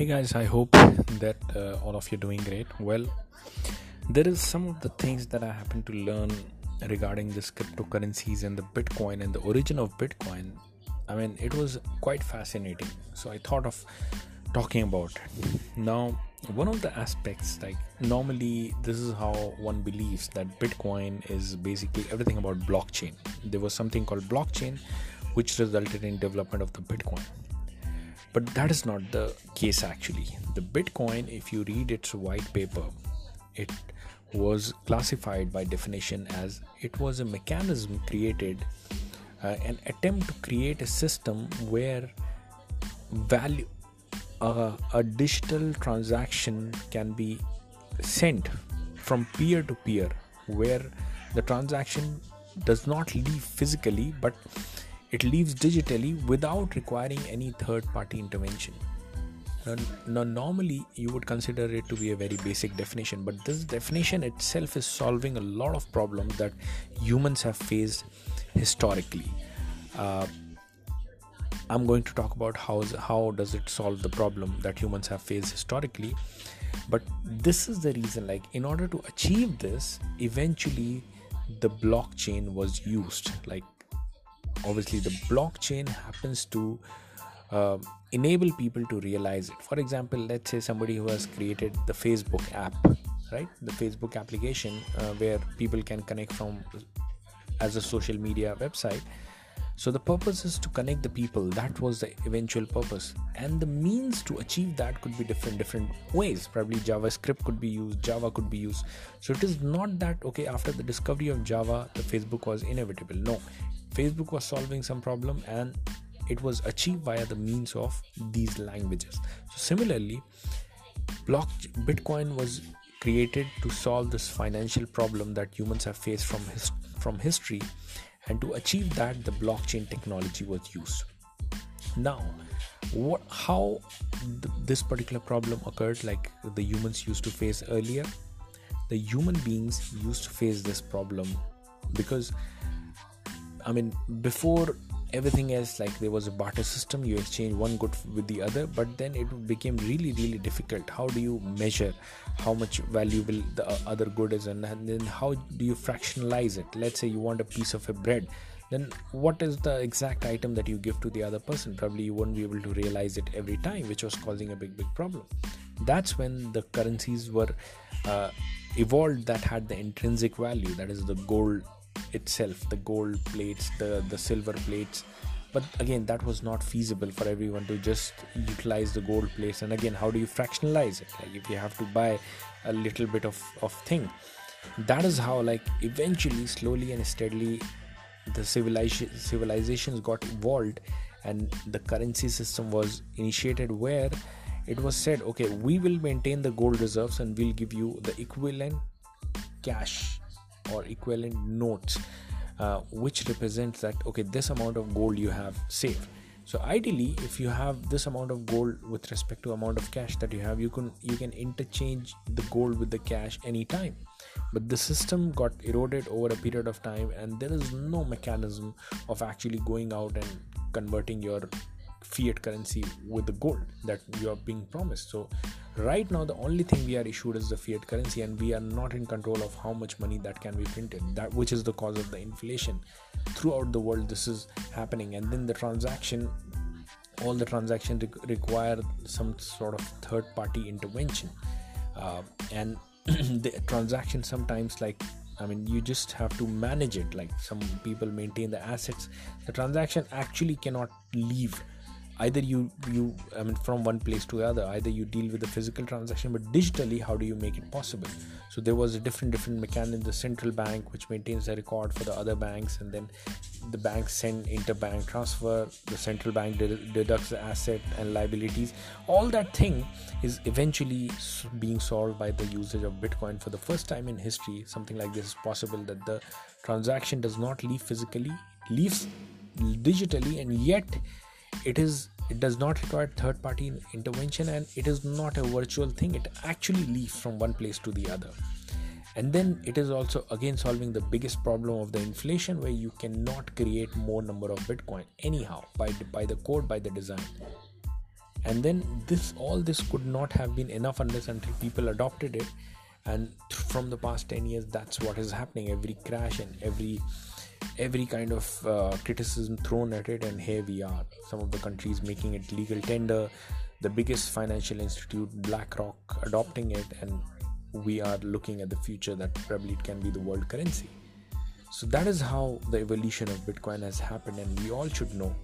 Hey guys, I hope that uh, all of you are doing great. Well, there is some of the things that I happen to learn regarding this cryptocurrencies and the Bitcoin and the origin of Bitcoin. I mean, it was quite fascinating. So I thought of talking about it. Now, one of the aspects, like normally, this is how one believes that Bitcoin is basically everything about blockchain. There was something called blockchain, which resulted in development of the Bitcoin but that is not the case actually. The bitcoin if you read its white paper it was classified by definition as it was a mechanism created uh, an attempt to create a system where value uh, a digital transaction can be sent from peer to peer where the transaction does not leave physically but it leaves digitally without requiring any third party intervention. Now, now, normally you would consider it to be a very basic definition, but this definition itself is solving a lot of problems that humans have faced historically. Uh, I'm going to talk about how how does it solve the problem that humans have faced historically. But this is the reason, like in order to achieve this, eventually the blockchain was used. Like obviously the blockchain happens to uh, enable people to realize it. For example let's say somebody who has created the facebook app right? The facebook application uh, where people can connect from as a social media website. So the purpose is to connect the people. That was the eventual purpose. And the means to achieve that could be different different ways. Probably javascript could be used java could be used. So it is not that okay after the discovery of java the facebook was inevitable. No Facebook was solving some problem and it was achieved via the means of these languages. So similarly, block Bitcoin was created to solve this financial problem that humans have faced from his, from history and to achieve that the blockchain technology was used. Now, what how th- this particular problem occurred like the humans used to face earlier the human beings used to face this problem because I mean, before everything else, like there was a barter system, you exchange one good with the other, but then it became really, really difficult. How do you measure how much valuable the other good is, and, then how do you fractionalize it? Let's say you want a piece of a bread then what is the exact item that you give to the other person probably you won't be able to realize it every time which was causing a big big problem that's when the currencies were uh, evolved that had the intrinsic value that is the gold itself the gold plates the the silver plates. But again that was not feasible for everyone to just utilize the gold plates. And again how do you fractionalize it? Like if you have to buy a little bit of of thing. That is how like eventually slowly and steadily the civilization civilizations got evolved and the currency system was initiated where it was said okay we will maintain the gold reserves and we'll give you the equivalent cash or equivalent notes uh, which represents that okay this amount of gold you have saved. So ideally if you have this amount of gold with respect to amount of cash that you have you can you can interchange the gold with the cash anytime. But the system got eroded over a period of time and there is no mechanism of actually going out and converting your fiat currency with the gold that you are being promised. So right now the only thing we are issued is the fiat currency and we are not in control of how much money that can be printed that which is the cause of the inflation throughout the world this is happening and then the transaction all the transactions re- require some sort of third party intervention uh, and the transaction sometimes like I mean, you just have to manage it. Like some people maintain the assets. The transaction actually cannot leave either you you i mean from one place to the other either you deal with the physical transaction but digitally how do you make it possible? So there was a different different mechanism the central bank which maintains the record for the other banks and then the banks send interbank transfer the central bank deducts the asset and liabilities. All that thing is eventually being solved by the usage of bitcoin for the first time in history. Something like this is possible that the transaction does not leave physically leaves digitally and yet it is it does not require third party intervention and it is not a virtual thing. It actually leaves from one place to the other. And then it is also again solving the biggest problem of the inflation where you cannot create more number of bitcoin anyhow by by the code by the design. And then this all this could not have been enough unless until people adopted it. And from the past 10 years that's what is happening. Every crash and every every kind of uh, criticism thrown at it and here we are. Some of the countries making it legal tender the biggest financial institute blackrock adopting it and we are looking at the future that probably it can be the world currency. So that is how the evolution of bitcoin has happened and we all should know